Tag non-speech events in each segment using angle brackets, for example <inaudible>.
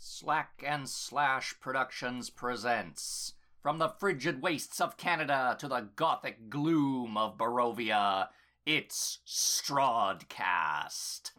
Slack and Slash Productions presents From the frigid wastes of Canada to the gothic gloom of Barovia, it's Strahdcast.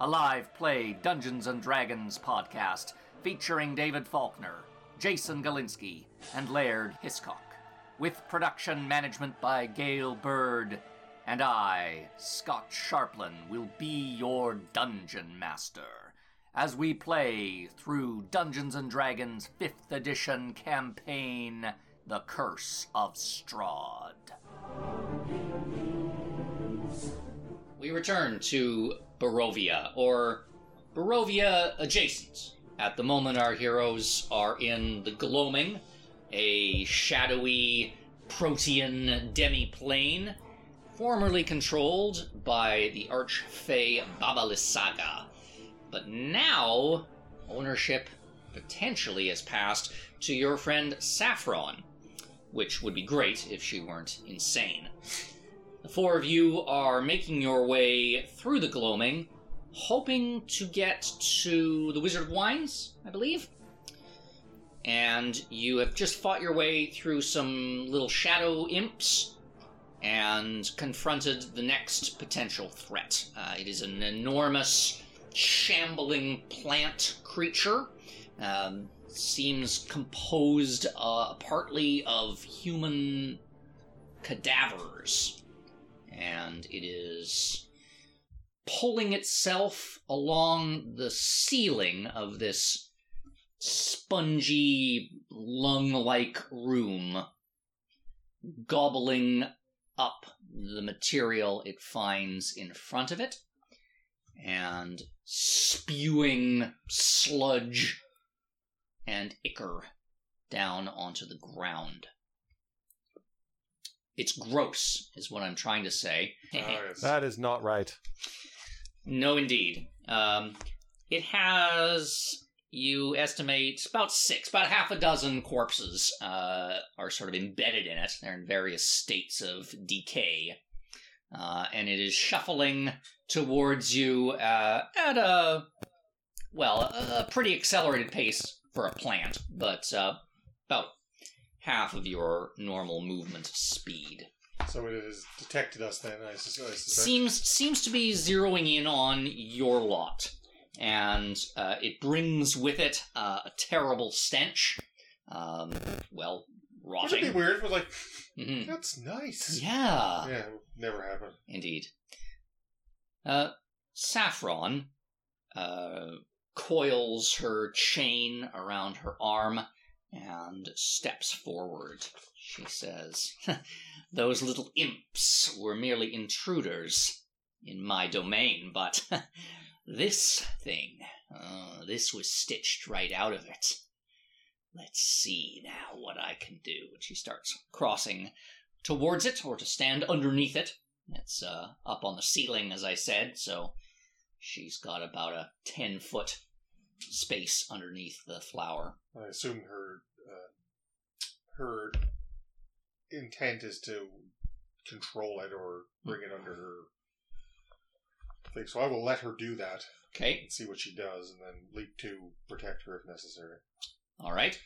A live play Dungeons and Dragons podcast featuring David Faulkner, Jason Galinsky, and Laird Hiscock, with production management by Gail Bird, and I, Scott Sharplin, will be your dungeon master as we play through Dungeons and Dragons 5th edition campaign, The Curse of Strahd. We return to Barovia, or Barovia adjacent. At the moment, our heroes are in the Gloaming, a shadowy protean demi-plane, formerly controlled by the Archfey Baba Lysaga. But now, ownership potentially has passed to your friend Saffron, which would be great if she weren't insane. The four of you are making your way through the gloaming, hoping to get to the Wizard of Wines, I believe. And you have just fought your way through some little shadow imps and confronted the next potential threat. Uh, it is an enormous, shambling plant creature. Um, seems composed uh, partly of human cadavers and it is pulling itself along the ceiling of this spongy, lung like room, gobbling up the material it finds in front of it, and spewing sludge and ichor down onto the ground. It's gross, is what I'm trying to say. <laughs> That is not right. No, indeed. Um, it has, you estimate, about six, about half a dozen corpses uh, are sort of embedded in it. They're in various states of decay. Uh, and it is shuffling towards you uh, at a, well, a, a pretty accelerated pace for a plant, but uh, about half of your normal movement speed. So it has detected us then, I, sus- I suspect. seems seems to be zeroing in on your lot, and uh, it brings with it uh, a terrible stench. Um, well, Wouldn't it be weird? We're like, Mhm. that's nice. Yeah, Yeah, never happen. indeed. Uh, Saffron uh, coils her chain around her arm and steps forward. She says, <laughs> Those little imps were merely intruders in my domain, but <laughs> this thing, uh, this was stitched right out of it. Let's see now what I can do. She starts crossing towards it, or to stand underneath it. It's uh, up on the ceiling, as I said, so she's got about a 10 foot space underneath the flower. I assume her uh, her intent is to control it or bring it under her thing. So I will let her do that Okay, and see what she does, and then leap to protect her if necessary. all right.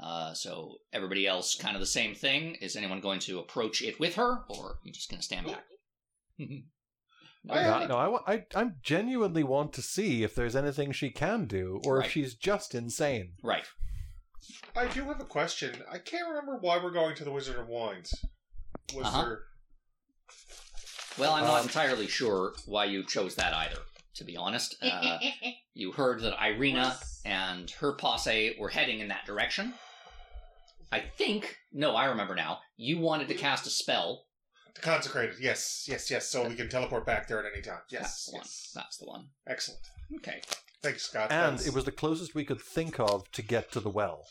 Uh, so everybody else kind of the same thing. Is anyone going to approach it with her, or are you just going to stand back? <laughs> No, I- okay. No, I, I, I genuinely want to see if there's anything she can do, or Right. if she's just insane. Right. I do have a question. I can't remember why we're going to the Wizard of Wines. Was Uh-huh. there? Well, I'm not Um, entirely sure why you chose that either, to be honest. <laughs> Uh, you heard that Ireena and her posse were heading in that direction. I think, no, I remember now. You wanted to cast a spell. To consecrate it, yes, yes, yes. So we can teleport back there at any time. Yes, That's the one. yes. That's the one. Excellent. Okay. Thanks, Scott. And That's- it was the closest we could think of to get to the well.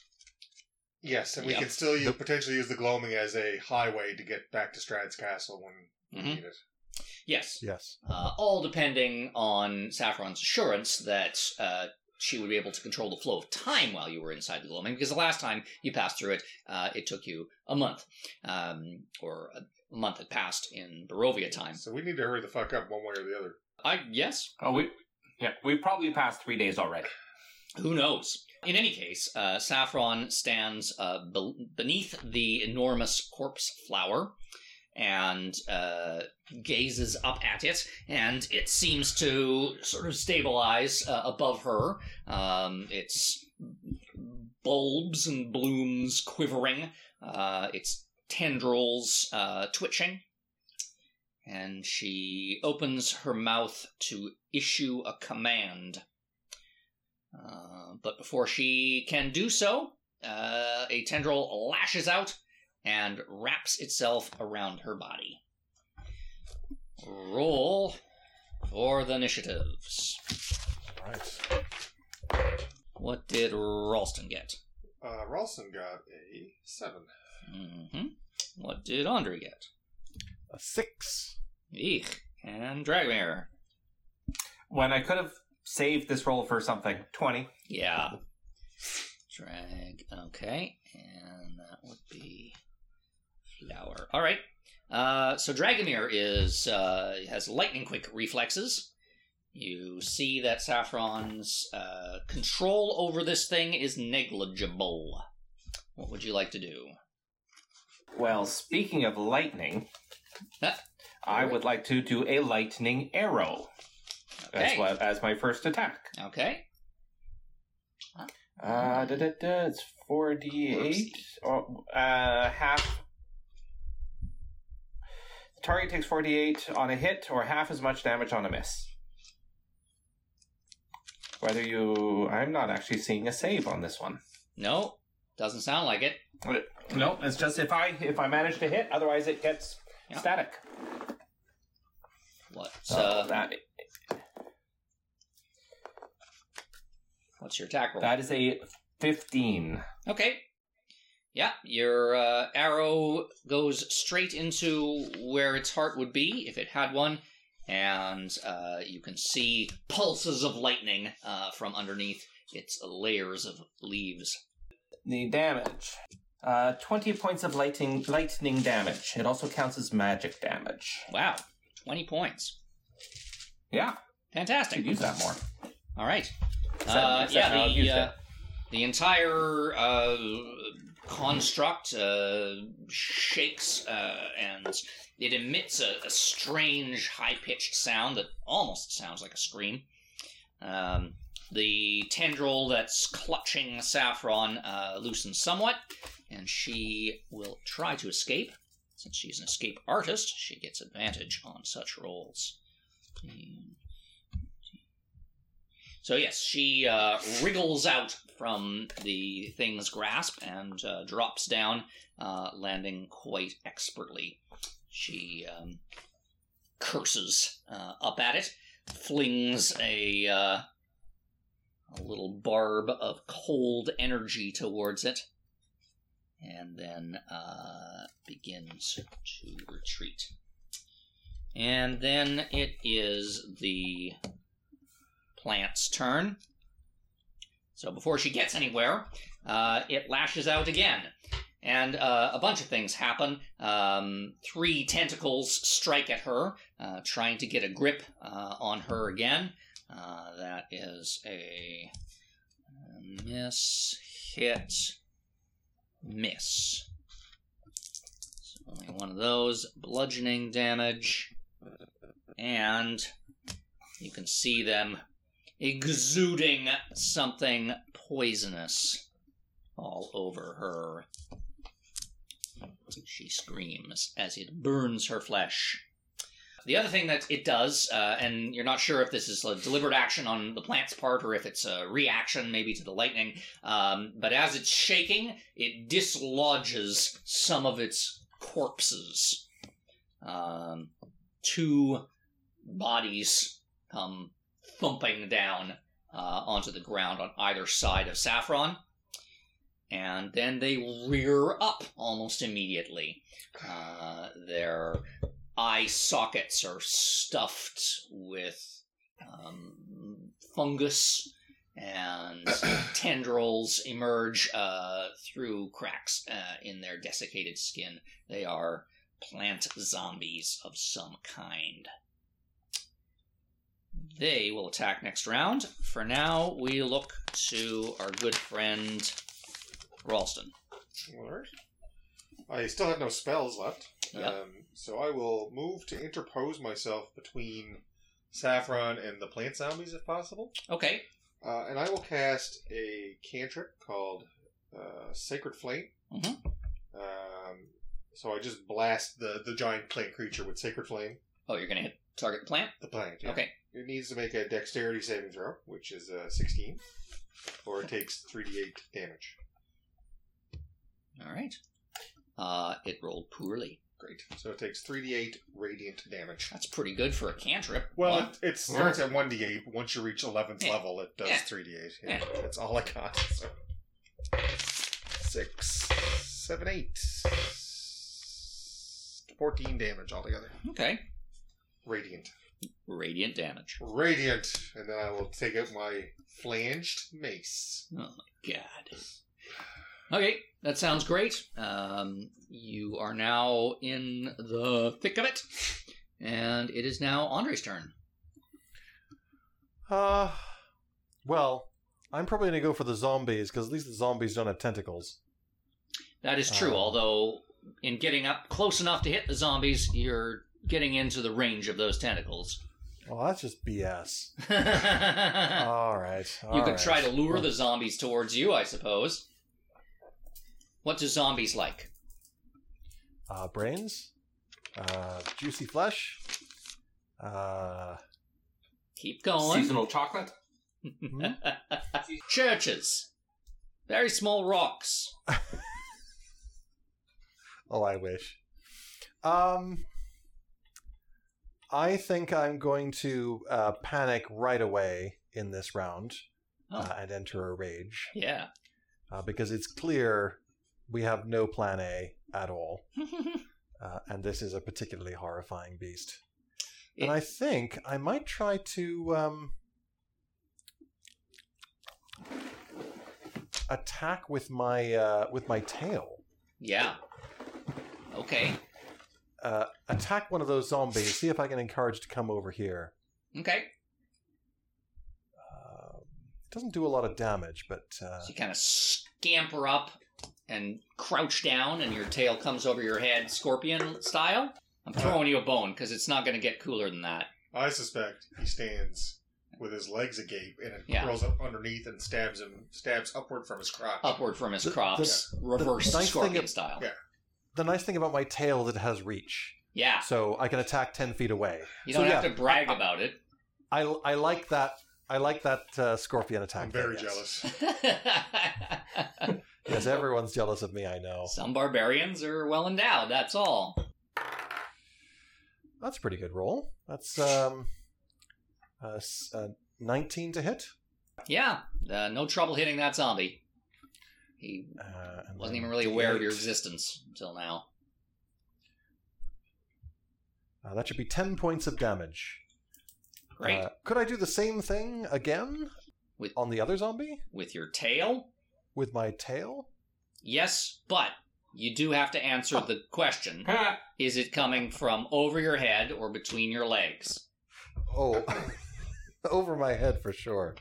yes, and we Yep. can still use, The- potentially use the gloaming as a highway to get back to Strahd's castle when we Mhm. need it. Yes. Yes. Uh, all depending on Saffron's assurance that uh, she would be able to control the flow of time while you were inside the gloaming, because the last time you passed through it, uh, it took you a month, um, or a month had passed in Barovia time. So we need to hurry the fuck up one way or the other. I yes, Oh, we yeah, we've probably passed three days already. Who knows? In any case, uh, Saffron stands uh, be- beneath the enormous corpse flower and uh, gazes up at it, and it seems to sort of stabilize uh, above her. Um, its bulbs and blooms quivering, uh, its tendrils uh, twitching. And she opens her mouth to issue a command. Uh, but before she can do so, uh, a tendril lashes out and wraps itself around her body. Roll for the initiatives. Right. What did Ralston get? Uh, Ralston got a seven. hmm What did Andre get? A six. Eek. And Dragomir. When I could have saved this roll for something. Twenty. Yeah. Drag. Okay. And that would be flower. All right. Uh, so Dragomir is uh, has lightning quick reflexes. You see that Saffron's uh, control over this thing is negligible. What would you like to do? Well, speaking of lightning. I would like to do a lightning arrow as well as my first attack. Okay. Uh, da, da, da, it's four d eight. Oh, uh, half. Target takes 48 on a hit, or half as much damage on a miss. Whether you, I'm not actually seeing a save on this one. No, doesn't sound like it. No, it's just if I if I manage to hit, otherwise it gets Yeah. static. What's So uh, that what's your attack roll? that is a fifteen. Okay. Yeah, your uh, arrow goes straight into where its heart would be if it had one, and uh, you can see pulses of lightning uh, from underneath its layers of leaves. The damage. Uh, 20 points of lightning, lightning damage. It also counts as magic damage. Wow, 20 points. Yeah, Fantastic. could use that more. All right. Uh, yeah, the, uh, the entire uh, construct uh, shakes uh, and it emits a, a strange, high pitched sound that almost sounds like a scream. Um, the tendril that's clutching Saffron uh, loosens somewhat, and she will try to escape. Since she's an escape artist, she gets advantage on such rolls. So yes, she uh, wriggles out from the thing's grasp and uh, drops down, uh, landing quite expertly. She um, curses uh, up at it, flings a uh, a little barb of cold energy towards it, and then uh, begins to retreat. And then it is the plant's turn. So before she gets anywhere, uh, it lashes out again. And uh, a bunch of things happen. Um, three tentacles strike at her, uh, trying to get a grip uh, on her again. Uh, that is a miss, hit, miss. So only one of those. Bludgeoning damage. And you can see them exuding something poisonous all over her. She screams as it burns her flesh. The other thing that it does, uh, and you're not sure if this is a deliberate action on the plant's part or if it's a reaction maybe to the lightning, um, but as it's shaking, it dislodges some of its corpses. Um, two bodies come thumping down uh, onto the ground on either side of Saffron. And then they rear up almost immediately. Uh, their eye sockets are stuffed with um, fungus and <coughs> tendrils emerge uh, through cracks uh, in their desiccated skin. They are plant zombies of some kind. They will attack next round. For now, we look to our good friend Ralston. Alright. I still have no spells left. Yep. Um, so I will move to interpose myself between Saffron and the plant zombies if possible. Okay. Uh, and I will cast a cantrip called uh, Sacred Flame. Mhm. Um, so I just blast the, the giant plant creature with Sacred Flame. Oh, you're going to hit target the plant? The plant, yeah. Okay. It needs to make a dexterity saving throw, which is uh, 16, or it takes 3d8 damage. All right. Uh, it rolled poorly. Great. So it takes 3d8 radiant damage. That's pretty good for a cantrip. Well, it, it starts at 1d8. Once you reach 11th Yeah. level, it does Yeah. 3d8. Yeah, Yeah. That's all I got. So. Six, seven, eight. 14 damage altogether. okay. Radiant. Radiant damage. Radiant. And then I will take out my flanged mace. Oh my god. Okay, that sounds great. Um, you are now in the thick of it, and it is now Andre's turn. Uh, well, I'm probably gonna go for the zombies because at least the zombies don't have tentacles. That is true, Oh. although in getting up close enough to hit the zombies, you're getting into the range of those tentacles. <laughs> Well, that's just BS. All right. You All right. could try to lure the zombies towards you, I suppose. What do zombies like? uh, brains, uh, juicy flesh. Uh, Keep going. Seasonal chocolate. <laughs> Churches. Very small rocks. <laughs> oh, I wish. Um, I think I'm going to uh, panic right away in this round Oh. uh, and enter a rage Yeah. uh, because it's clear we have no plan A at all. <laughs> Uh, and this is a particularly horrifying beast. and I think I might try to um, attack with my uh, with my tail. yeah. Okay. Uh, attack one of those zombies. See if I can encourage to come over here. Okay. Uh, it doesn't do a lot of damage, but uh, So you kind of scamper up and crouch down, and your tail comes over your head, scorpion style. I'm throwing you a bone because it's not going to get cooler than that. I suspect he stands with his legs agape and it Yeah. curls up underneath and stabs him, stabs upward from his crotch. Upward from his The- crops, reverse nice scorpion ab- style. Yeah. The nice thing about my tail is it has reach, Yeah. so I can attack ten feet away. You don't have yeah, to brag about it. I I like that. I like that uh, scorpion attack. I'm very thing, jealous. <laughs> Yes, everyone's jealous of me. I know. Some barbarians are well endowed, that's all. That's a pretty good roll. That's um, uh, s- uh, 19 to hit. Yeah, uh, no trouble hitting that zombie. He Uh, wasn't even really aware of your existence until now. Uh, that should be 10 points of damage. Great. Uh, could I do the same thing again With- on the other zombie With your tail, with my tail? yes, but you do have to answer the question is it coming from over your head or between your legs? Oh, <laughs> over my head for sure.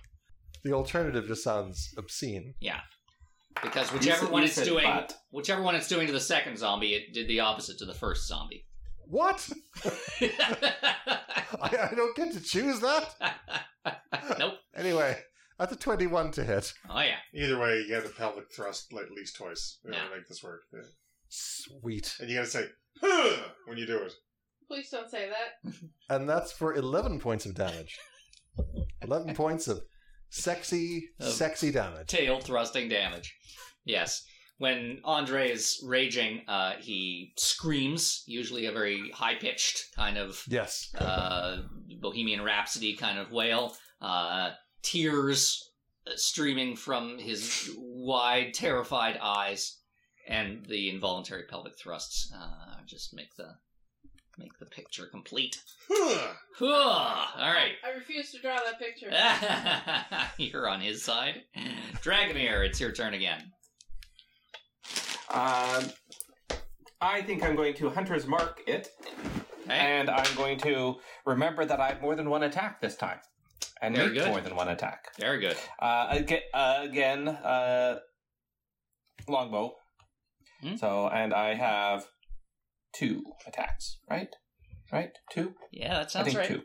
The alternative just sounds obscene. Because whichever said- one it's said doing, but. whichever one it's doing to the second zombie, it did the opposite to the first zombie. What? <laughs> I, I don't get to choose that? <laughs> nope. Anyway, that's a 21 to hit. Oh yeah. Either way, you got a pelvic thrust like at least twice in Yeah. to make this work. Yeah. Sweet. And you got to say "Huh," when you do it. Please don't say that. And that's for 11 points of damage. 11 points of sexy, sexy damage. Tail thrusting damage. Yes. When Andre is raging, uh, he screams, usually a very high pitched kind of Yes. uh, Bohemian Rhapsody kind of wail. Uh, tears streaming from his wide, terrified eyes, and the involuntary pelvic thrusts uh, just make the make the picture complete. Huh. All right. I refuse to draw that picture. <laughs> You're on his side. Dragomir, it's your turn again. Um, I think I'm going to Hunter's Mark it, Okay. and I'm going to remember that I have more than one attack this time. And Very make good. more than one attack. Very good. Uh, again, uh, again uh, longbow. Hmm. So, and I have two attacks, right? Right? Two? Yeah, that sounds I think right. two.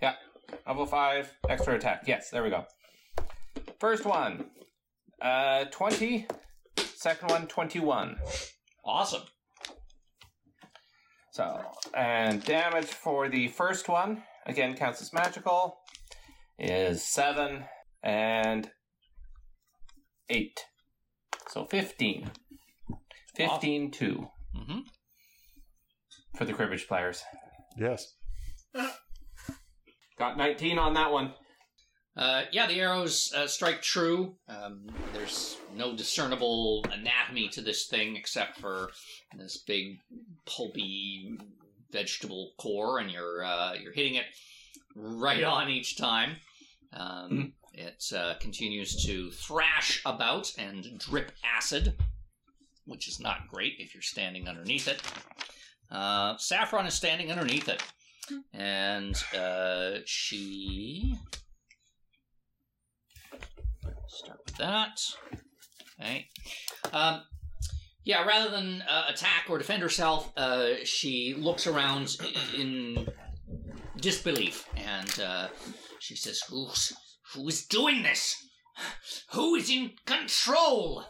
Yeah. Level five, extra attack. Yes, there we go. First one, uh, 20. Second one, 21. Awesome. So, and damage for the first one, again counts as magical, is 7 and 8. So 15. 15 2 hmm for the cribbage players. Yes. Got 19 on that one. Uh, yeah, the arrows uh, strike true. Um, there's no discernible anatomy to this thing except for this big pulpy vegetable core, and you're uh, you're hitting it right on each time. Um, It uh, continues to thrash about and drip acid, which is not great if you're standing underneath it. Uh, Saffron is standing underneath it, and uh, she Start with that. Okay. Um, yeah, rather than uh, attack or defend herself, uh, she looks around in disbelief and uh, she says, Who's, Who is doing this? Who is in control?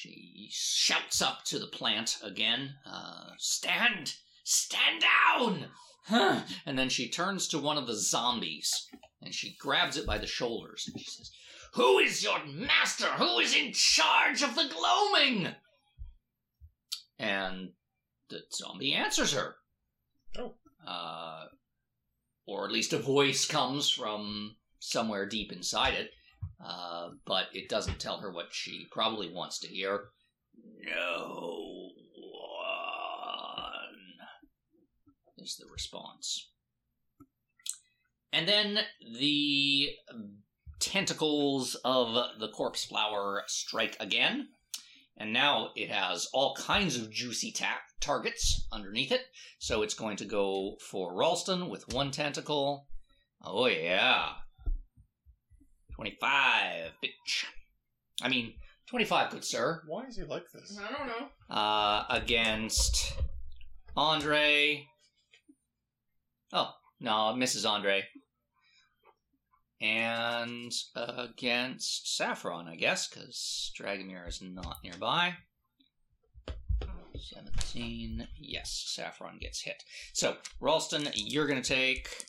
She shouts up to the plant again uh, Stand! Stand down! Huh. And then she turns to one of the zombies and she grabs it by the shoulders and she says, who is your master? Who is in charge of the gloaming? And the zombie answers her. Oh. Uh, or at least a voice comes from somewhere deep inside it, uh, but it doesn't tell her what she probably wants to hear. No one is the response. And then the tentacles of the corpse flower strike again. And now it has all kinds of juicy ta- targets underneath it. So it's going to go for Ralston with one tentacle. Oh, yeah. 25, bitch. I mean, 25, good sir. Why is he like this? I don't know. Uh, against Andre. Oh, no, Mrs. Andre. And against Saffron, I guess, because Dragomir is not nearby. 17. Yes, Saffron gets hit. So, Ralston, you're going to take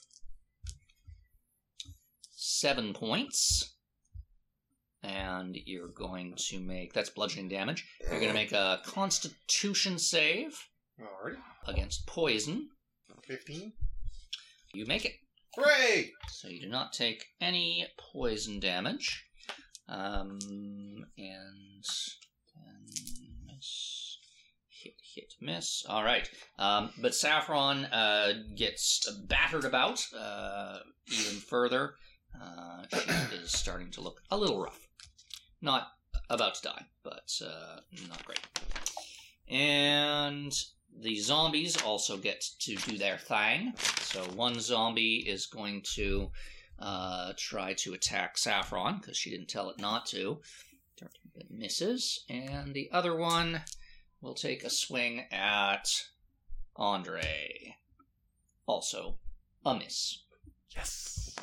seven points. And you're going to make. That's bludgeoning damage. You're going to make a constitution save Alright. against poison. 15. You make it. Hooray! So you do not take any poison damage. Um, and then miss, hit, hit, miss. All right. Um, but Saffron uh, gets battered about uh, even further. Uh, she is starting to look a little rough. Not about to die, but uh, not great. And the zombies also get to do their thing. So one zombie is going to uh, try to attack Saffron because she didn't tell it not to. It misses, and the other one will take a swing at Andre. Also a miss. Yes.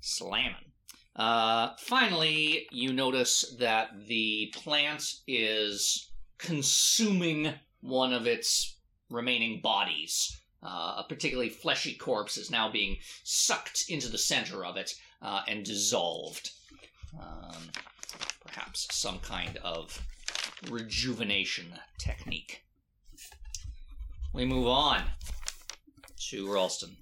Slamming. Uh, finally, you notice that the plant is consuming one of its remaining bodies. Uh, a particularly fleshy corpse is now being sucked into the center of it uh, and dissolved. Um, perhaps some kind of rejuvenation technique. We move on to Ralston.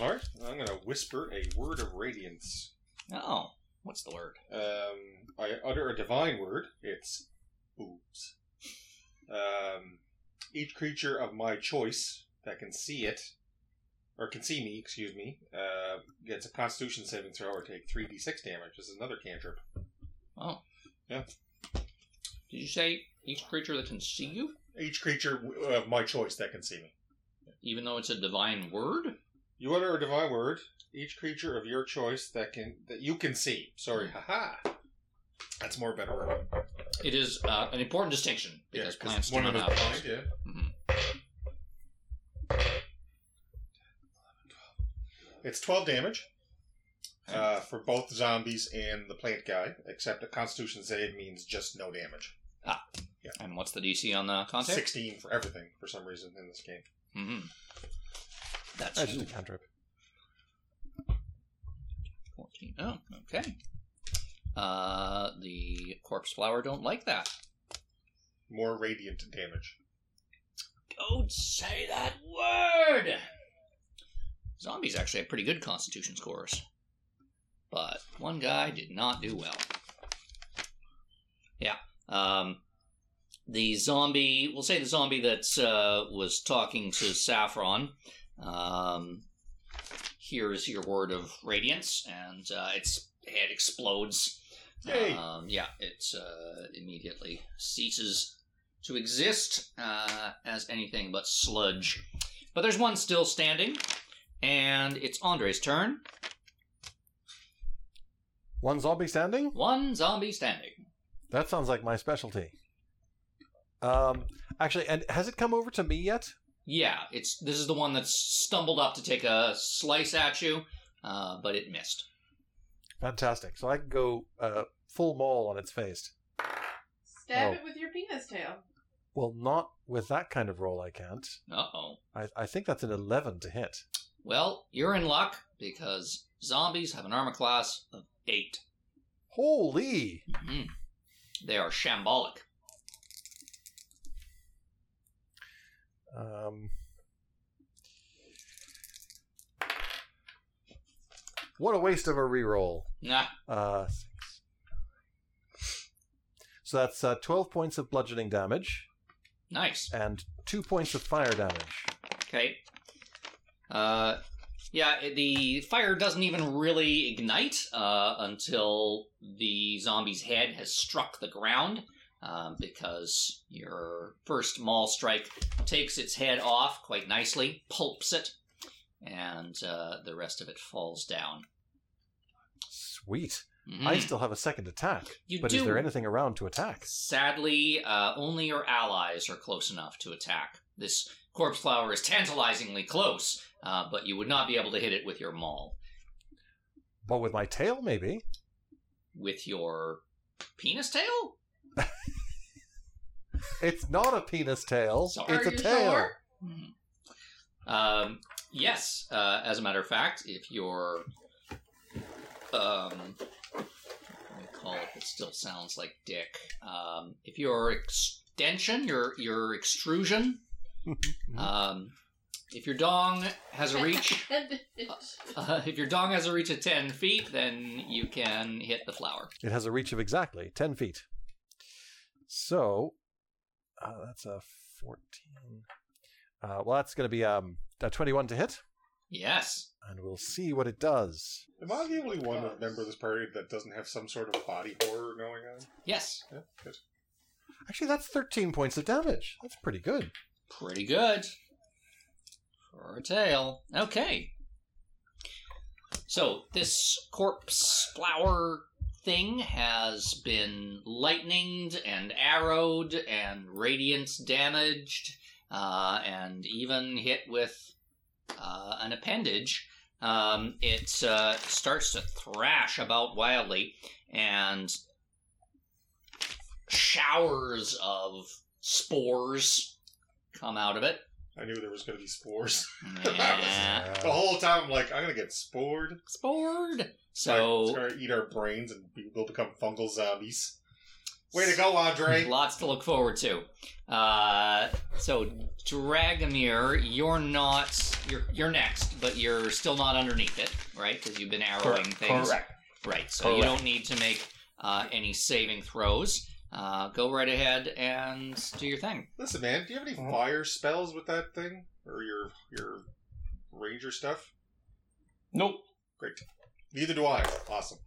Alright. I'm going to whisper a word of radiance. Oh, what's the word? Um, I utter a divine word. It's boobs. Um, Each creature of my choice that can see it, or can see me, excuse me, uh, gets a Constitution saving throw or take three d six damage. This is another cantrip. Oh. Yeah. Did you say each creature that can see you, Each creature w- of my choice that can see me. even though it's a divine word? You utter a divine word. Each creature of your choice that can that you can see. Sorry, haha. That's more better. word. It is uh, an important distinction Yeah, because 'cause plants do one not of have those. yeah. Mhm. It's 12 damage uh, for both zombies and the plant guy, except a constitution save means just no damage. Ah. And what's the DC on the contact? 16 for everything for some reason in this game. Mm-hmm. That's That's just a cantrip. 14. Oh, okay. Uh, the corpse flower don't like that. More radiant damage. Don't say that word! Zombies actually have pretty good constitution scores. But one guy did not do well. Yeah. Um, the zombie, we'll say the zombie that uh, was talking to Saffron, um, hears your word of radiance, and uh, its head explodes. Yay. Um, yeah, it uh, immediately ceases to exist uh, as anything but sludge. But there's one still standing, and it's Andre's turn. One zombie standing? One zombie standing. That sounds like my specialty. Um, actually, and has it come over to me yet? Yeah, it's this is the one that's stumbled up to take a slice at you, uh, but it missed. Fantastic. So I can go uh, full maul on its face. Stab Oh. it with your penis tail. Well, not with that kind of roll. I can't. Uh oh. I, I think that's an eleven to hit. Well, you're in luck because zombies have an armor class of eight. Holy! Mhm. They are shambolic. Um, what a waste of a reroll. Nah, Uh, six. So that's uh, 12 points of bludgeoning damage nice. and 2 points of fire damage. Okay. Uh, yeah, it- the fire doesn't even really ignite uh, until the zombie's head has struck the ground, um, because your first maul strike takes its head off quite nicely, pulps it, and uh, the rest of it falls down. Sweet. Mhm. I still have a second attack. You but do. is there anything around to attack? Sadly, uh, only your allies are close enough to attack. This corpse flower is tantalizingly close, uh, but you would not be able to hit it with your maul. But with my tail, maybe. With your penis tail? <laughs> It's not a penis tail. Sorry. It's a tail. sure? Um, yes, uh, as a matter of fact, if your um, what do you call it? It still sounds like dick. Um, if your extension, your your extrusion, um, if your dong has a reach, <laughs> uh, if your dong has a reach of ten feet, then you can hit the flower. It has a reach of exactly 10 feet. So, uh, that's a 14. Uh, well, that's going to be um, a 21 to hit, Yes. and we'll see what it does. Am I the only one member of this party that doesn't have some sort of body horror going on? Yes. Yeah, good. Actually, that's 13 points of damage. That's pretty good. Pretty good. For a tail. Okay. So, this corpse flower thing has been lightninged and arrowed and radiance damaged, uh, and even hit with uh, an appendage. Um, it uh, starts to thrash about wildly, and showers of spores come out of it. I knew there was going to be spores. Yeah. <laughs> The whole time I'm like, I'm going to get spored. Spored. So it's So going to eat our brains and we'll become fungal zombies. Way to go, Andre. <laughs> lots to look forward to. Uh, so Dragomir, you're not you're you're next, but you're still not underneath it, right? Because you've been arrowing things. Correct. Right. So you don't need to make uh, any saving throws. Uh, go right ahead and do your thing. Listen, man, do you have any fire spells with that thing or your your ranger stuff? Nope. Great. Neither do I. Awesome.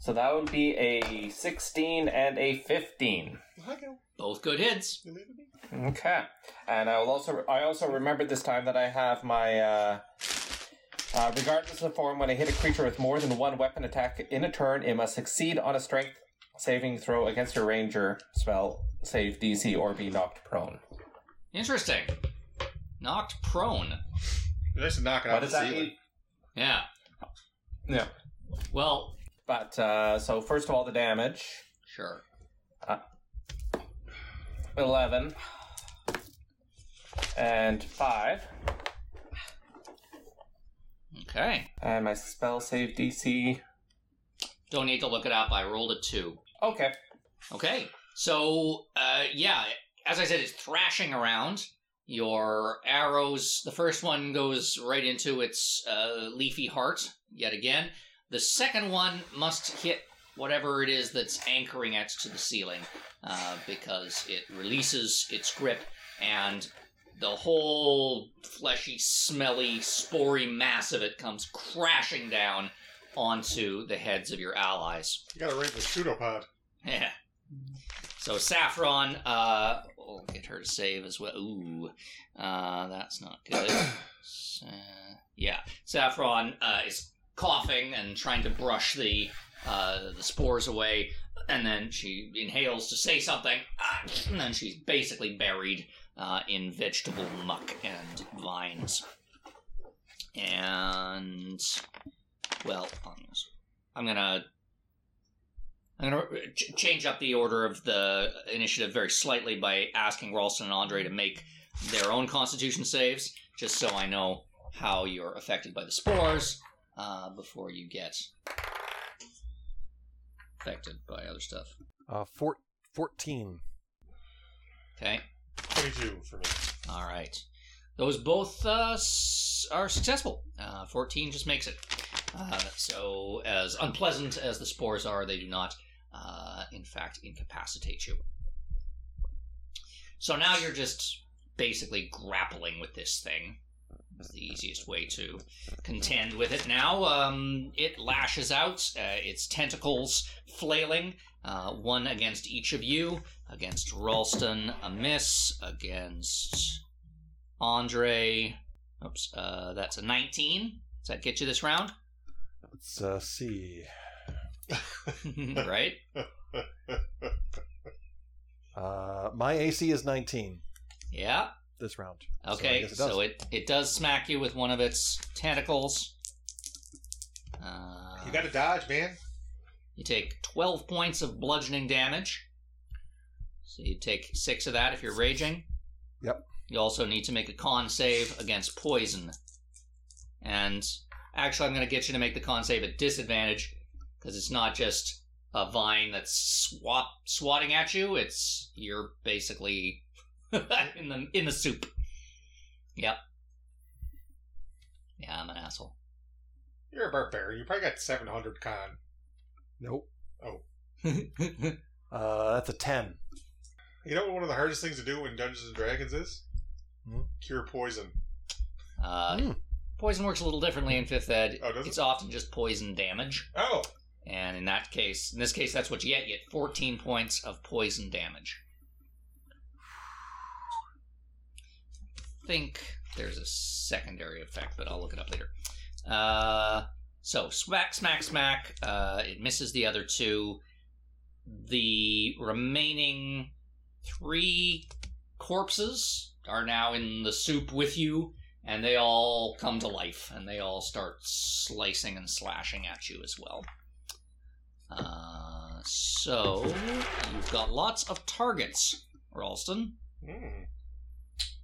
So that would be a 16 and a 15. Hi, Gil. Both good hits. You leaving me? Okay. And I will also I also remembered this time that I have my uh, uh, regardless of form, when I hit a creature with more than one weapon attack in a turn, it must succeed on a strength saving throw against a ranger spell save DC or be knocked prone. Interesting. Knocked prone. Nice to knock it What out does the that ceiling. mean? Yeah. Yeah. Well, But uh, so first of all, the damage sure. eleven and five, Okay. and my spell save DC. Don't need to look it up. I rolled a two. Okay. Okay. So, uh, yeah, as I said, it's thrashing around. Your arrows, the first one goes right into its uh, leafy heart, yet again. The second one must hit whatever it is that's anchoring it to the ceiling, uh, because it releases its grip, and the whole fleshy, smelly, spory mass of it comes crashing down onto the heads of your allies. You gotta rate the pseudopod. Yeah. So Saffron, uh, we'll get her to save as well. Ooh, uh, that's not good. <coughs> S- uh, yeah, Saffron uh, is coughing and trying to brush the uh, the spores away, and then she inhales to say something, and then she's basically buried uh, in vegetable muck and vines. And well, I'm gonna I'm going to ch- change up the order of the initiative very slightly by asking Ralston and Andre to make their own constitution saves, just so I know how you're affected by the spores uh, before you get affected by other stuff. Uh, four, 14. Okay? 22 for me. All right. Those both uh, s- are successful. Uh, 14 just makes it. Uh, so, as unpleasant as the spores are, they do not, uh, in fact, incapacitate you. So now you're just basically grappling with this thing. Is the easiest way to contend with it now. Um, it lashes out, uh, its tentacles flailing, uh, one against each of you, against Ralston, a miss, against Andre. Oops, uh, that's a 19. Does that get you this round? Let's uh, see. <laughs> right? <laughs> Uh, my AC is 19 Yeah. this round. So I Okay, guess it so, it, it does smack you with one of its tentacles. Uh, You gotta dodge, man. You take 12 points of bludgeoning damage. So you take 6 of that if you're raging. Yep. You also need to make a con save against poison. And actually, I'm going to get you to make the con save at disadvantage because it's not just a vine that's swat, swatting at you, it's you're basically <laughs> in the in the soup. Yep. Yeah, I'm an asshole. You're a barbarian. You probably got 700 con. Nope. Oh. <laughs> Uh, that's a 10. You know what one of the hardest things to do in Dungeons and Dragons is? Hmm? Cure poison. Uh, Hmm. Poison works a little differently in fifth ed. Oh, does it? it's often just poison damage, Oh, and in that case, in this case, that's what you get. You get 14 points of poison damage. I think there's a secondary effect, but I'll look it up later. Uh, so smack, smack, smack. Uh, it misses the other two. The remaining three corpses are now in the soup with you and they all come to life and they all start slicing and slashing at you as well. Uh, so you've got lots of targets, Ralston. Hmm.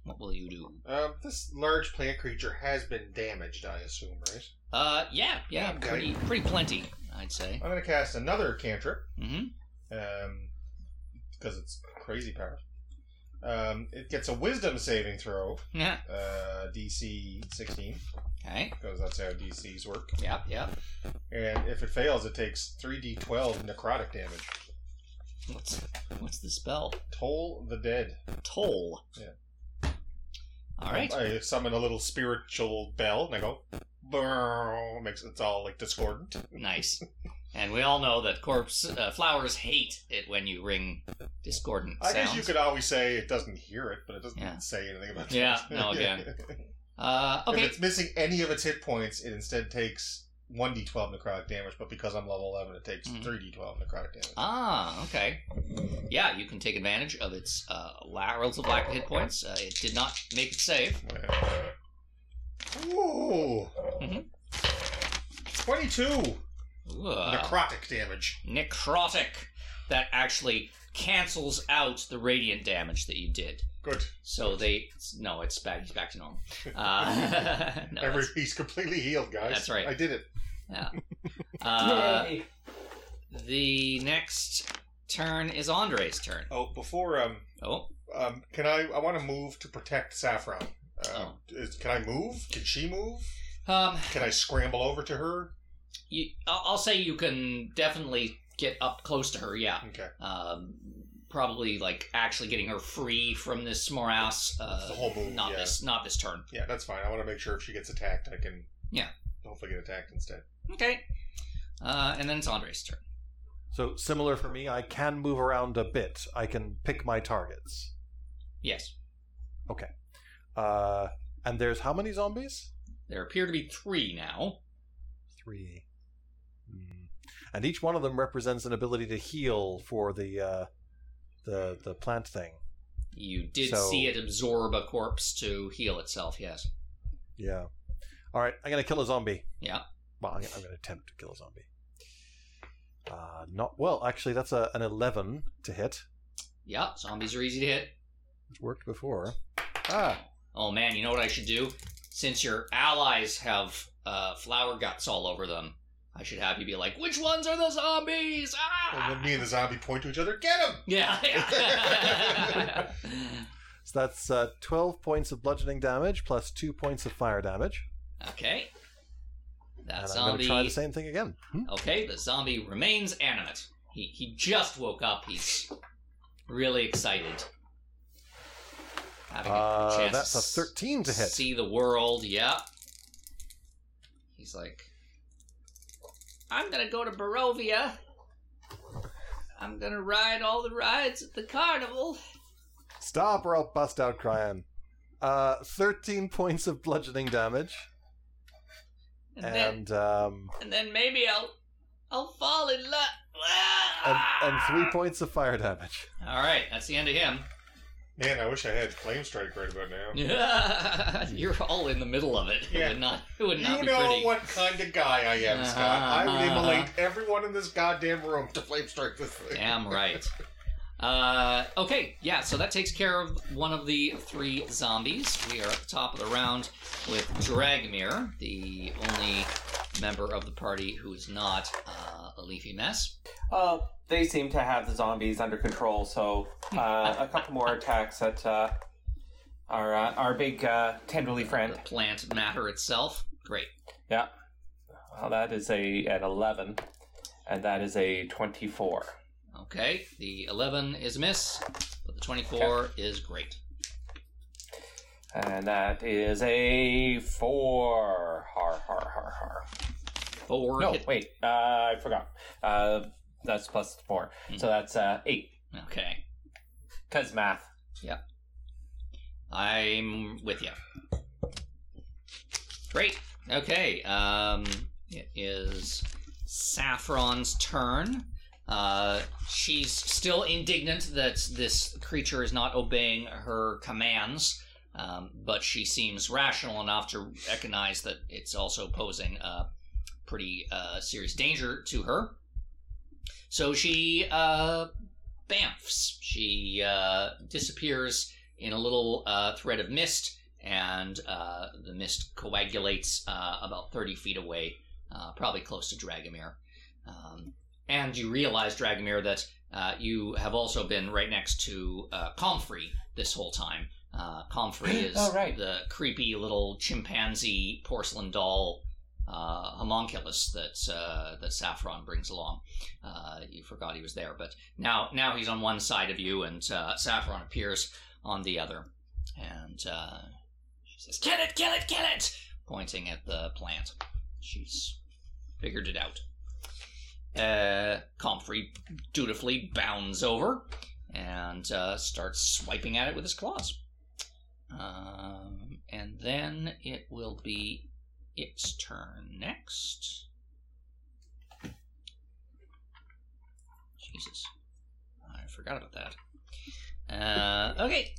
What will you do? Um, this large plant creature has been damaged, I assume, right? Uh, yeah, yeah, Okay. pretty, pretty plenty, I'd say. I'm going to cast another cantrip, Mm-hmm. um, because it's crazy power. Um, it gets a Wisdom saving throw, Yeah. uh, DC 16, Okay. because that's how DCs work. Yep. Yep. And if it fails, it takes 3d12 necrotic damage. What's what's the spell? Toll the dead. Toll. Yeah. All right. I summon a little spiritual bell and I go. Makes it's all like discordant. Nice. <laughs> And we all know that corpse uh, flowers hate it when you ring discordant I sounds. guess you could always say it doesn't hear it, but it doesn't Yeah. say anything about it. Yeah, it. no, again. <laughs> Uh, If it's missing any of its hit points, it instead takes 1d12 necrotic damage, but because I'm level 11, it takes Mhm. 3d12 necrotic damage. Ah, okay. Yeah, you can take advantage of its uh, la- relative lack of hit points. Uh, it did not make it save. Ooh. Mhm. 22 Uh, necrotic damage. necrotic. That actually cancels out the radiant damage that you did. Good. So they no, it's back. He's back to normal. <laughs> Uh, <laughs> no, Every that's- he's completely healed, guys. That's right. I did it. yeah. <laughs> Uh, Yay. the next turn is Andre's turn. Oh, before um Oh, um can I I want to move to protect Saffron. Uh, Oh. is, can I move? Can she move? um, Can I scramble over to her? You, I'll, I'll say you can definitely get up close to her. Yeah. Okay. Um, probably like actually getting her free from this morass. Uh, The whole move, Not yeah. this. Not this turn. Yeah, that's fine. I want to make sure if she gets attacked, I can. Yeah. Hopefully, get attacked instead. Okay. Uh, and then it's Andre's turn. So similar for me, I can move around a bit. I can pick my targets. Yes. Okay. Uh, and there's how many zombies? There appear to be three now. Three. Hmm. And each one of them represents an ability to heal for the uh, the the plant thing. You did So- see it absorb a corpse to heal itself. Yes. Yeah. All right, I'm gonna kill a zombie. Yeah. Well, I'm, I'm gonna attempt to kill a zombie. Uh, not well. Actually, that's a, an 11 to hit. Yeah. Zombies are easy to hit. It's worked before. Ah, Oh man, you know what I should do? Since your allies have uh, flower guts all over them, I should have you be like, "Which ones are the zombies?" And Ah! then me and the zombie point to each other. Get him! Yeah. yeah. <laughs> so that's uh, 12 points of bludgeoning damage plus two points of fire damage. okay. That and I'm going zombie. to try the same thing again. Hmm? Okay, the zombie remains animate. He he just woke up. He's really excited. Having a Uh, chance that's a 13 to hit. See the world, yeah. He's like, I'm gonna go to Barovia. I'm gonna ride all the rides at the carnival. Stop or I'll bust out crying. Uh, 13 <laughs> points of bludgeoning damage. And, then And, um, and then maybe I'll I'll fall in love. and, and three points of fire damage. All right, that's the end of him. Man, I wish I had flame strike right about now. <laughs> You're all in the middle of it. Yeah. It would not. It would not You know pretty. what kind of guy I am, Scott. I would <laughs> Uh-huh. immolate everyone in this goddamn room to flame strike this thing. Damn right. <laughs> Uh, okay, yeah, so that takes care of one of the three zombies. We are at the top of the round with Dragomir, the only member of the party who is not uh, a leafy mess. Uh, they seem to have the zombies under control, so uh, a couple more attacks at uh, our uh, our big uh, tenderly friend. The plant matter itself. Great. Yeah, well, that is a an eleven, and that is a twenty-four. Okay, the 11 is a miss, but the 24 is great. And that is a four. Har har har har. Four No, hit. wait. Uh, I forgot. Uh, that's plus four, so that's uh, eight. Okay, Cause math. Yep. I'm with you. Great. Okay. Um, it is Saffron's turn. Uh, she's still indignant that this creature is not obeying her commands, um, but she seems rational enough to recognize that it's also posing a pretty uh, serious danger to her. So she uh, bamfs. She uh, disappears in a little uh, thread of mist, and the mist coagulates about 30 feet away, probably close to Dragomir. Um, and you realize, Dragomir, that uh, you have also been right next to uh, Comfrey this whole time. Uh, Comfrey <gasps> is Oh, right. the creepy little chimpanzee porcelain doll uh, homunculus that uh, that Saffron brings along. Uh, you forgot he was there, but now now he's on one side of you, and uh, Saffron appears on the other, and uh, she says, "Kill it! Kill it! Kill it!" pointing at the plant. She's figured it out. Uh, Comfrey dutifully bounds over and uh, starts swiping at it with his claws. Um, and then it will be its turn next. Jesus. I forgot about that. Uh, okay.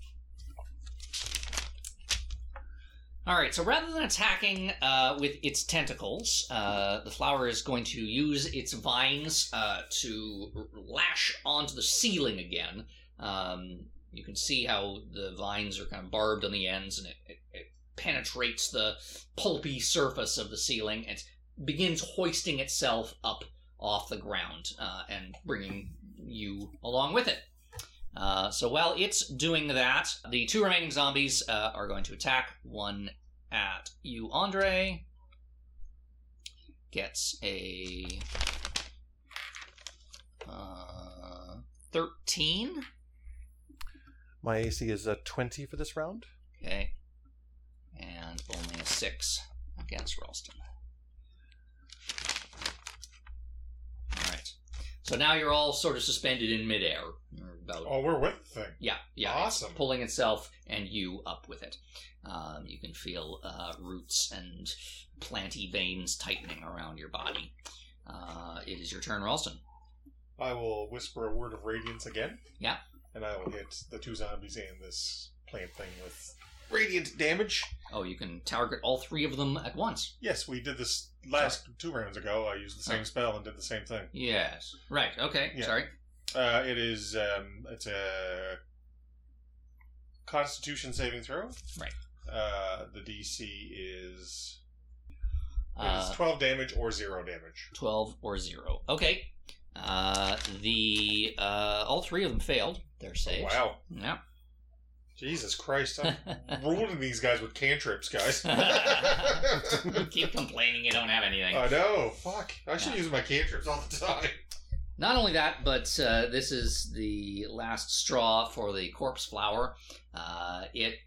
Alright, so rather than attacking uh, with its tentacles, uh, the flower is going to use its vines uh, to lash onto the ceiling again. Um, you can see how the vines are kind of barbed on the ends and it, it, it penetrates the pulpy surface of the ceiling and begins hoisting itself up off the ground uh, and bringing you along with it. Uh, so while it's doing that, the two remaining zombies uh, are going to attack. One at you, Andre. Gets a uh, thirteen. My AC is a 20 for this round. Okay, and only a six against Ralston. All right. So now you're all sort of suspended in midair. You're about Oh, we're with the thing. Yeah, yeah. Awesome. It's pulling itself and you up with it. Um, you can feel uh, roots and planty veins tightening around your body. Uh, it is your turn, Ralston. I will whisper a word of radiance again. Yeah. And I will hit the two zombies and this plant thing with radiant damage. Oh, you can target all three of them at once. Yes, we did this last two rounds ago. I used the same Oh. spell and did the same thing. Yes. Right. Okay. Yeah. Sorry. Uh, it is um, it's a Constitution saving throw. Right. Uh, the DC is it Uh, is twelve damage or zero damage. 12 or 0. Okay. Uh, the uh, all three of them failed their saves. Wow, Yeah. Jesus Christ! I'm <laughs> ruling these guys with cantrips, guys. <laughs> <laughs> Keep complaining you don't have anything. I know. Fuck. I should use my cantrips all the time. Not only that, but uh, this is the last straw for the corpse flower. Uh, it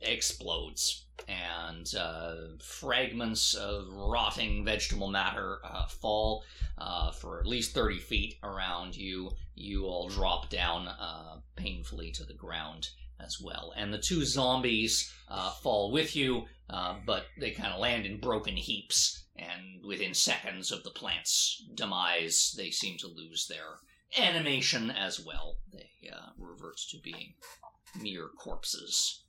explodes, and uh, fragments of rotting vegetable matter uh, fall uh, for at least 30 feet around you. You all drop down uh, painfully to the ground as well. And the two zombies fall with you, uh, but they kind of land in broken heaps and within seconds of the plant's demise, they seem to lose their animation as well. They uh, revert to being mere corpses.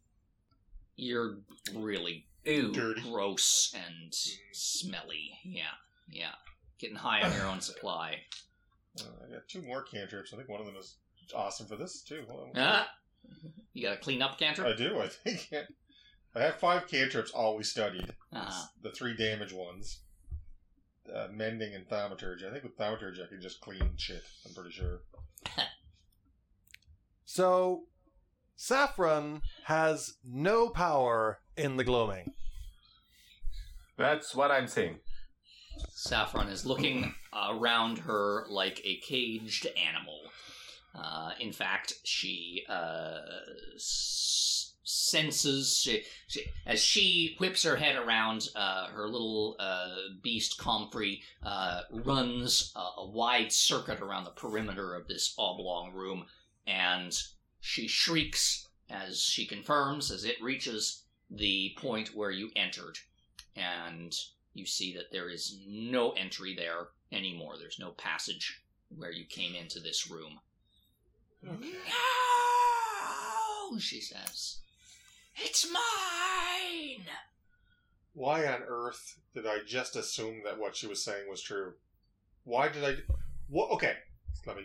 You're really ew, Dirty. gross and smelly. Yeah, yeah. Getting high on your own supply. Uh, I got two more cantrips. I think one of them is awesome for this too. Hold on. Ah, you got a clean up cantrip. I do. I think. <laughs> Yeah. I have five cantrips always studied. Ah. It's the three damage ones. Uh, mending and thaumaturgy. I think with thaumaturgy I can just clean shit. I'm pretty sure. <laughs> So, Saffron has no power in the gloaming. That's what I'm seeing. Saffron is looking around her like a caged animal. Uh, in fact, she uh, s- senses she, she, as she whips her head around. Uh, her little uh, beast Comfrey uh, runs a, a wide circuit around the perimeter of this oblong room, and she shrieks as she confirms as it reaches the point where you entered, and you see that there is no entry there anymore. There's no passage where you came into this room. No, she says. It's mine. Why on earth did I just assume that what she was saying was true? Why did I? What? Okay, let me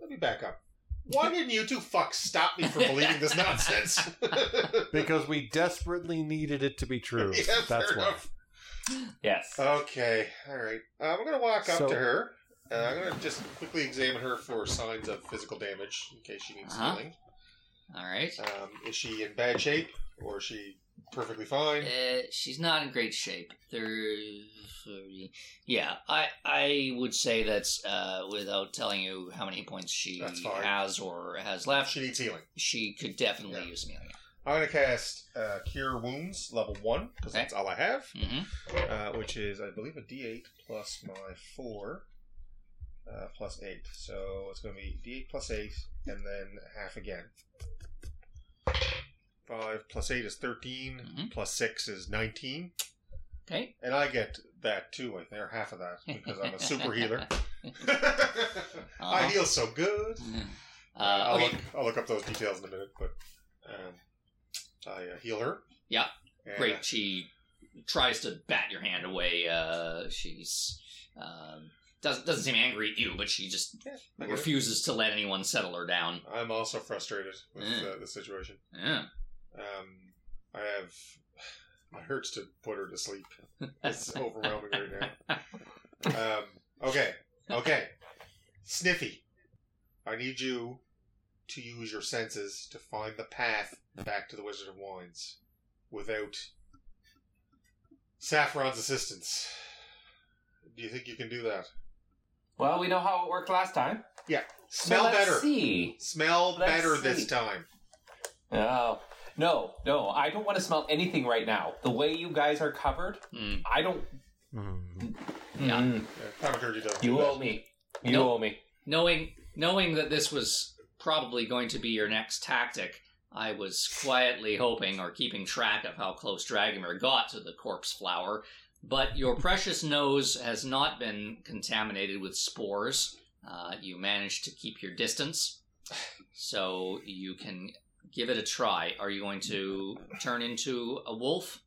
let me back up. Why didn't you two fucks stop me from believing this nonsense? <laughs> <laughs> Because we desperately needed it to be true. Yeah, That's fair why. enough. Yes. Okay, all right. Uh, I'm gonna walk up So- to her. And I'm gonna just quickly examine her for signs of physical damage in case she needs Uh-huh. healing. All right. Um, is she in bad shape, or is she perfectly fine. Uh, she's not in great shape. Thir- Yeah, I I would say that's uh, without telling you how many points she That's fine. has or has left. She needs healing. She could definitely Yeah. use healing. I'm gonna cast uh, Cure Wounds level one because Okay. that's all I have, hmm uh, which is I believe a D8 plus my four, uh, plus eight. So it's gonna be D8 plus eight, and then half again. Five plus eight is 13 Mhm. plus six is nineteen, Okay. and I get that too. I think, or half of that because I'm a super healer. <laughs> <laughs> I heal so good. Uh, I'll, okay. look, I'll look up those details in a minute, but um, I uh, heal her. Yeah, Great. She tries to bat your hand away. Uh, she's um, doesn't doesn't seem angry at you, but she just Yeah, it. refuses to let anyone settle her down. I'm also frustrated with Mm. uh, the situation. Yeah. Um, I have my hurts to put her to sleep. It's <laughs> overwhelming right now. Um, okay, okay, Sniffy, I need you to use your senses to find the path back to the Wizard of Wines without Saffron's assistance. Do you think you can do that? Well, we know how it worked last time. Yeah. Smell So let's better. See. Smell Let's better see. this time. Oh. No, no, I don't want to smell anything right now. The way you guys are covered, Mm. I don't. Yeah. Mm. Yeah, Thaumaturgy doesn't You that. owe me. You Nope. owe me. Knowing knowing that this was probably going to be your next tactic, I was quietly hoping or keeping track of how close Dragomir got to the corpse flower. But your <laughs> precious nose has not been contaminated with spores. Uh, you managed to keep your distance, so you can give it a try. Are you going to turn into a wolf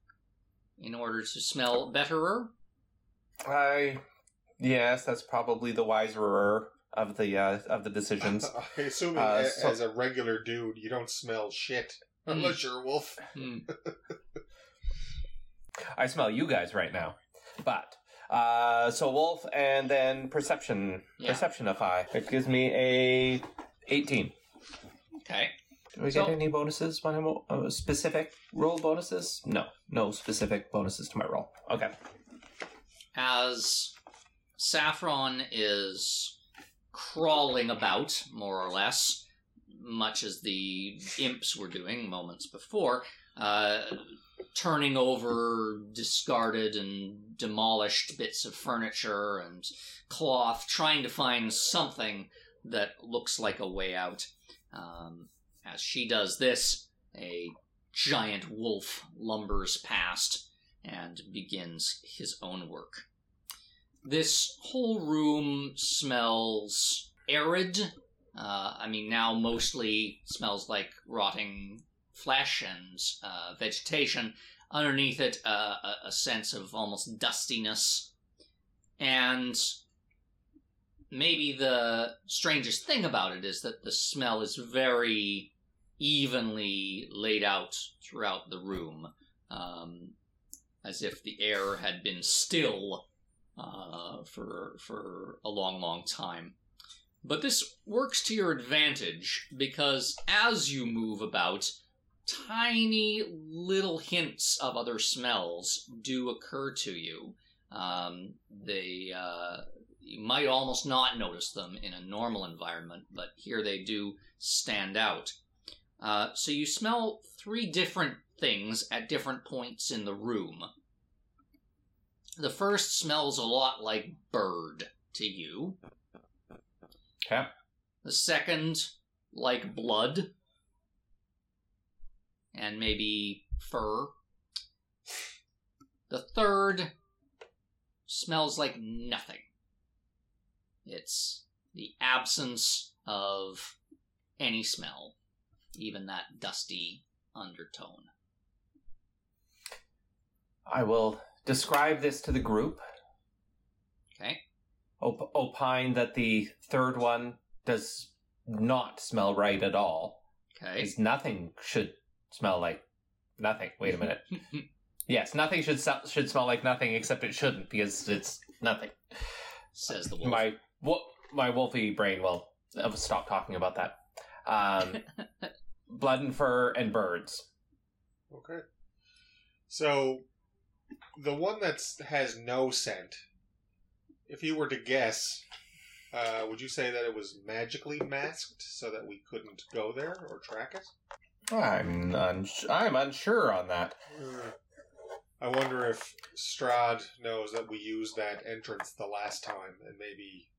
in order to smell betterer? I. Yes, that's probably the wiserer of the uh, of the decisions. <laughs> I assume Uh, a- so- as a regular dude, you don't smell shit unless you're a wolf. Hmm. <laughs> I smell you guys right now, but uh, so wolf and then perception Yeah. perceptionify. It gives me a eighteen. Okay. Do we So- get any bonuses when I'm uh, specific roll bonuses? No, no specific bonuses to my roll. Okay. as Saffron is crawling about, more or less, much as the imps were doing moments before, uh, turning over discarded and demolished bits of furniture and cloth, trying to find something that looks like a way out. Um, as she does this, a giant wolf lumbers past and begins his own work. This whole room smells arid. Uh, I mean, now mostly smells like rotting flesh and uh, vegetation. Underneath it, uh, a, a sense of almost dustiness. And maybe the strangest thing about it is that the smell is very evenly laid out throughout the room. Um, as if the air had been still uh, for for a long, long time. But this works to your advantage because as you move about, tiny little hints of other smells do occur to you. Um, they uh, you might almost not notice them in a normal environment, but here they do stand out. Uh, so you smell three different things at different points in the room. The first smells a lot like bird to you. Okay. The second, like blood. And maybe fur. The third smells like nothing. It's the absence of any smell, even that dusty undertone. I will describe this to the group. Okay? Op- opine that the third one does not smell right at all. Okay. Is nothing should smell like nothing. Wait a minute. <laughs> yes, nothing should so- should smell like nothing, except it shouldn't because it's nothing. Says the wolf. My wo- my wolfy brain will uh, stop talking about that. Um, <laughs> blood and fur and birds. Okay. So, the one that has no scent, if you were to guess, uh, would you say that it was magically masked so that we couldn't go there or track it? I'm uns- I'm unsure on that. Uh, I wonder if Strahd knows that we used that entrance the last time and maybe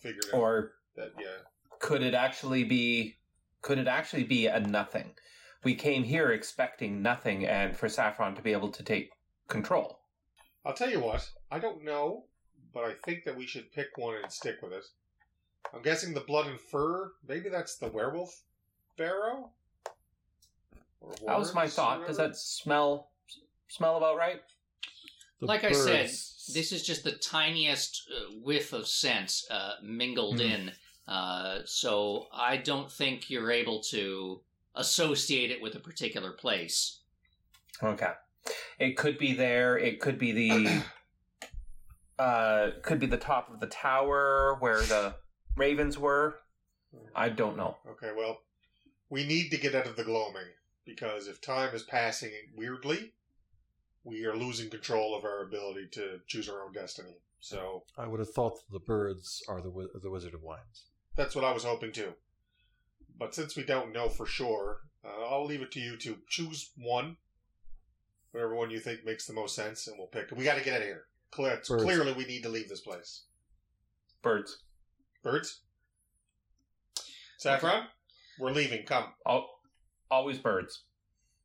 figured out Or that, yeah. Could it actually be could it actually be a nothing? We came here expecting nothing and for Saffron to be able to take control. I'll tell you what, I don't know, but I think that we should pick one and stick with it. I'm guessing the blood and fur, maybe that's the werewolf barrow? Or That was my thought. Does that smell smell about right? The like I said, this is just the tiniest uh, whiff of scent uh, mingled Hmm. in. Uh, so I don't think you're able to associate it with a particular place. Okay. It could be there. It could be the <clears throat> uh could be the top of the tower where the ravens were. I don't know. Okay, well, we need to get out of the gloaming because if time is passing weirdly, we are losing control of our ability to choose our own destiny. So I would have thought the birds are the the Wizard of Wines. That's what I was hoping too. But since we don't know for sure, uh, I'll leave it to you to choose one, whatever one you think makes the most sense, and we'll pick. We got to get out of here. Clear, clearly, we need to leave this place. Birds. Birds, Saffron, we're leaving. Come. Al always birds.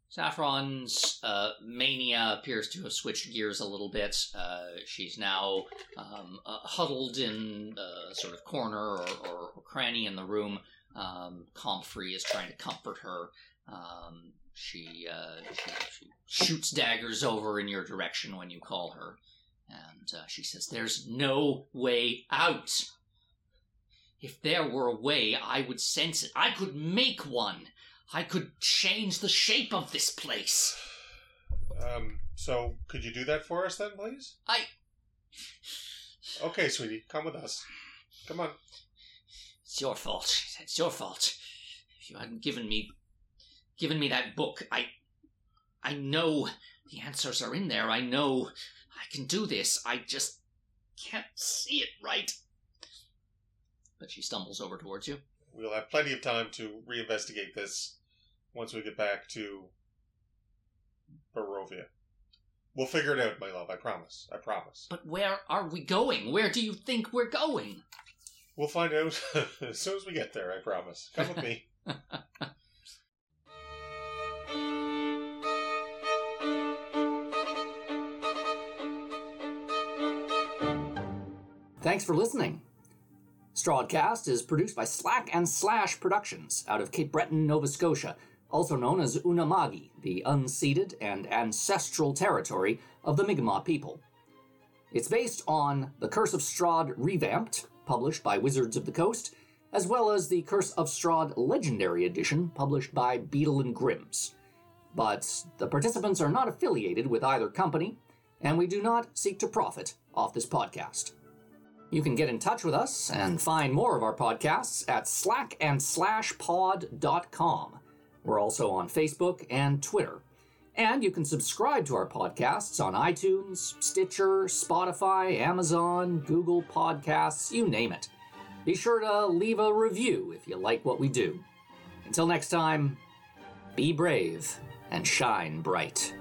Saffron's uh, mania appears to have switched gears a little bit. Uh, she's now um, uh, huddled in a sort of corner or, or cranny in the room. Um, Comfrey is trying to comfort her. Um, she, uh, she, she shoots daggers over in your direction when you call her. And uh, she says, There's no way out. If there were a way, I would sense it. I could make one. I could change the shape of this place. Um, so, could you do that for us then, please? I. Okay, sweetie, come with us. Come on. It's your fault. It's your fault. If you hadn't given me, given me that book, I, I know the answers are in there. I know I can do this. I just can't see it right. But she stumbles over towards you. We'll have plenty of time to reinvestigate this once we get back to Barovia. We'll figure it out, my love. I promise. I promise. But where are we going? Where do you think we're going? We'll find out <laughs> as soon as we get there. I promise. Come with me. <laughs> Thanks for listening. Strahdcast is produced by Slack and Slash Productions out of Cape Breton, Nova Scotia, also known as Unama'ki, the unceded and ancestral territory of the Mi'kmaq people. It's based on The Curse of Strahd Revamped, published by Wizards of the Coast, as well as the Curse of Strahd Legendary Edition, published by Beadle and Grimm's. But the participants are not affiliated with either company, and we do not seek to profit off this podcast. You can get in touch with us and find more of our podcasts at slack and slash slackandslashpod.com. We're also on Facebook and Twitter. And you can subscribe to our podcasts on iTunes, Stitcher, Spotify, Amazon, Google Podcasts, you name it. Be sure to leave a review if you like what we do. Until next time, be brave and shine bright.